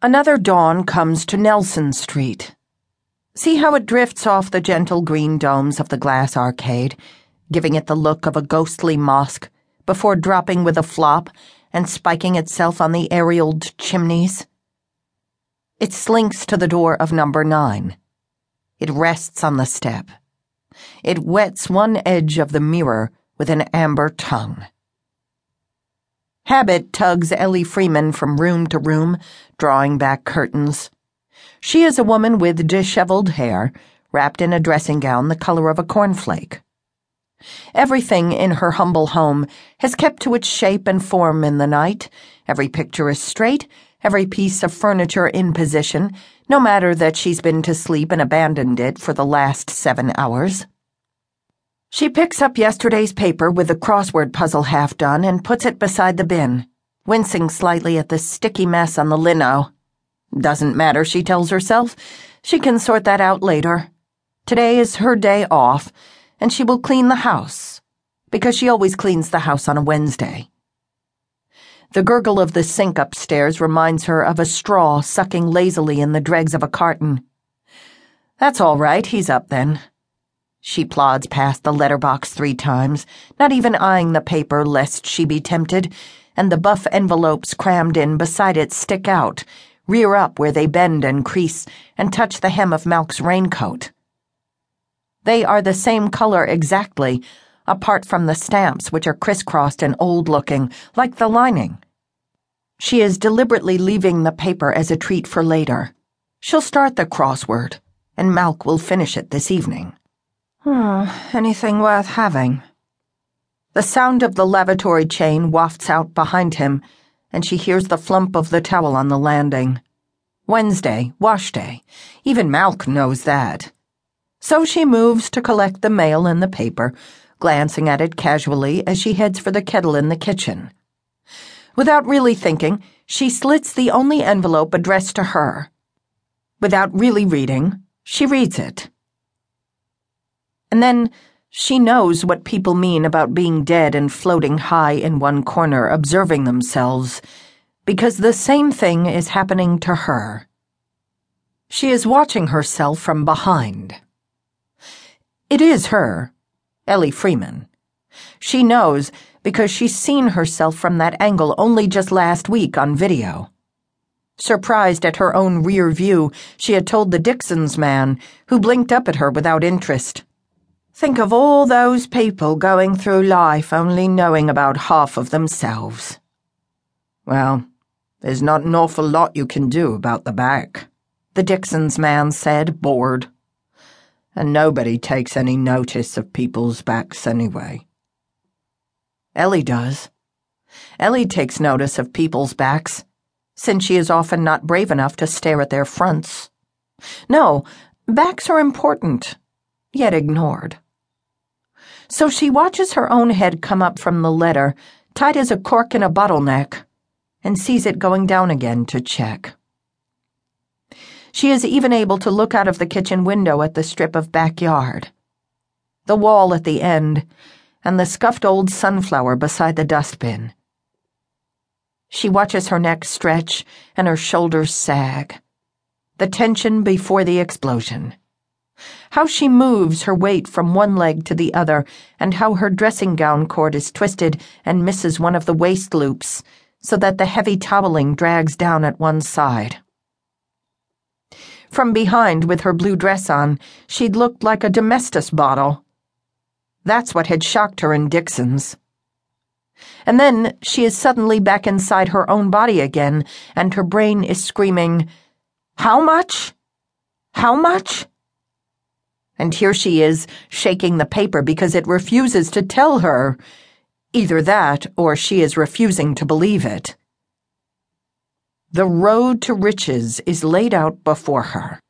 Another dawn comes to Nelson Street. See how it drifts off the gentle green domes of the glass arcade, giving it the look of a ghostly mosque, before dropping with a flop and spiking itself on the aerialed chimneys? It slinks to the door of number nine. It rests on the step. It wets one edge of the mirror with an amber tongue. Habit tugs Ellie Freeman from room to room, drawing back curtains. She is a woman with disheveled hair, wrapped in a dressing gown the color of a cornflake. Everything in her humble home has kept to its shape and form in the night. Every picture is straight, every piece of furniture in position, no matter that she's been to sleep and abandoned it for the last seven hours. She picks up yesterday's paper with the crossword puzzle half done and puts it beside the bin, wincing slightly at the sticky mess on the lino. Doesn't matter, she tells herself. She can sort that out later. Today is her day off, and she will clean the house, because she always cleans the house on a Wednesday. The gurgle of the sink upstairs reminds her of a straw sucking lazily in the dregs of a carton. That's all right, he's up then. She plods past the letterbox three times, not even eyeing the paper lest she be tempted, and the buff envelopes crammed in beside it stick out, rear up where they bend and crease, and touch the hem of Malc's raincoat. They are the same color exactly, apart from the stamps, which are crisscrossed and old looking, like the lining. She is deliberately leaving the paper as a treat for later. She'll start the crossword, and Malc will finish it this evening. Hmm, anything worth having. The sound of the lavatory chain wafts out behind him, and she hears the flump of the towel on the landing. Wednesday, wash day. Even Malc knows that. So she moves to collect the mail and the paper, glancing at it casually as she heads for the kettle in the kitchen. Without really thinking, she slits the only envelope addressed to her. Without really reading, she reads it. And then she knows what people mean about being dead and floating high in one corner, observing themselves, because the same thing is happening to her. She is watching herself from behind. It is her, Ellie Freeman. She knows because she's seen herself from that angle only just last week on video. Surprised at her own rear view, she had told the Dixons man, who blinked up at her without interest. Think of all those people going through life only knowing about half of themselves. Well, there's not an awful lot you can do about the back, the Dixons man said, bored. And nobody takes any notice of people's backs anyway. Ellie does. Ellie takes notice of people's backs, since she is often not brave enough to stare at their fronts. No, backs are important, yet ignored. So she watches her own head come up from the letter, tight as a cork in a bottleneck, and sees it going down again to check. She is even able to look out of the kitchen window at the strip of backyard, the wall at the end, and the scuffed old sunflower beside the dustbin. She watches her neck stretch and her shoulders sag, the tension before the explosion how she moves her weight from one leg to the other, and how her dressing gown cord is twisted and misses one of the waist loops, so that the heavy toweling drags down at one side. From behind, with her blue dress on, she'd looked like a domestos bottle. That's what had shocked her in Dixon's. And then she is suddenly back inside her own body again, and her brain is screaming, How much? How much? And here she is, shaking the paper because it refuses to tell her. Either that, or she is refusing to believe it. The road to riches is laid out before her.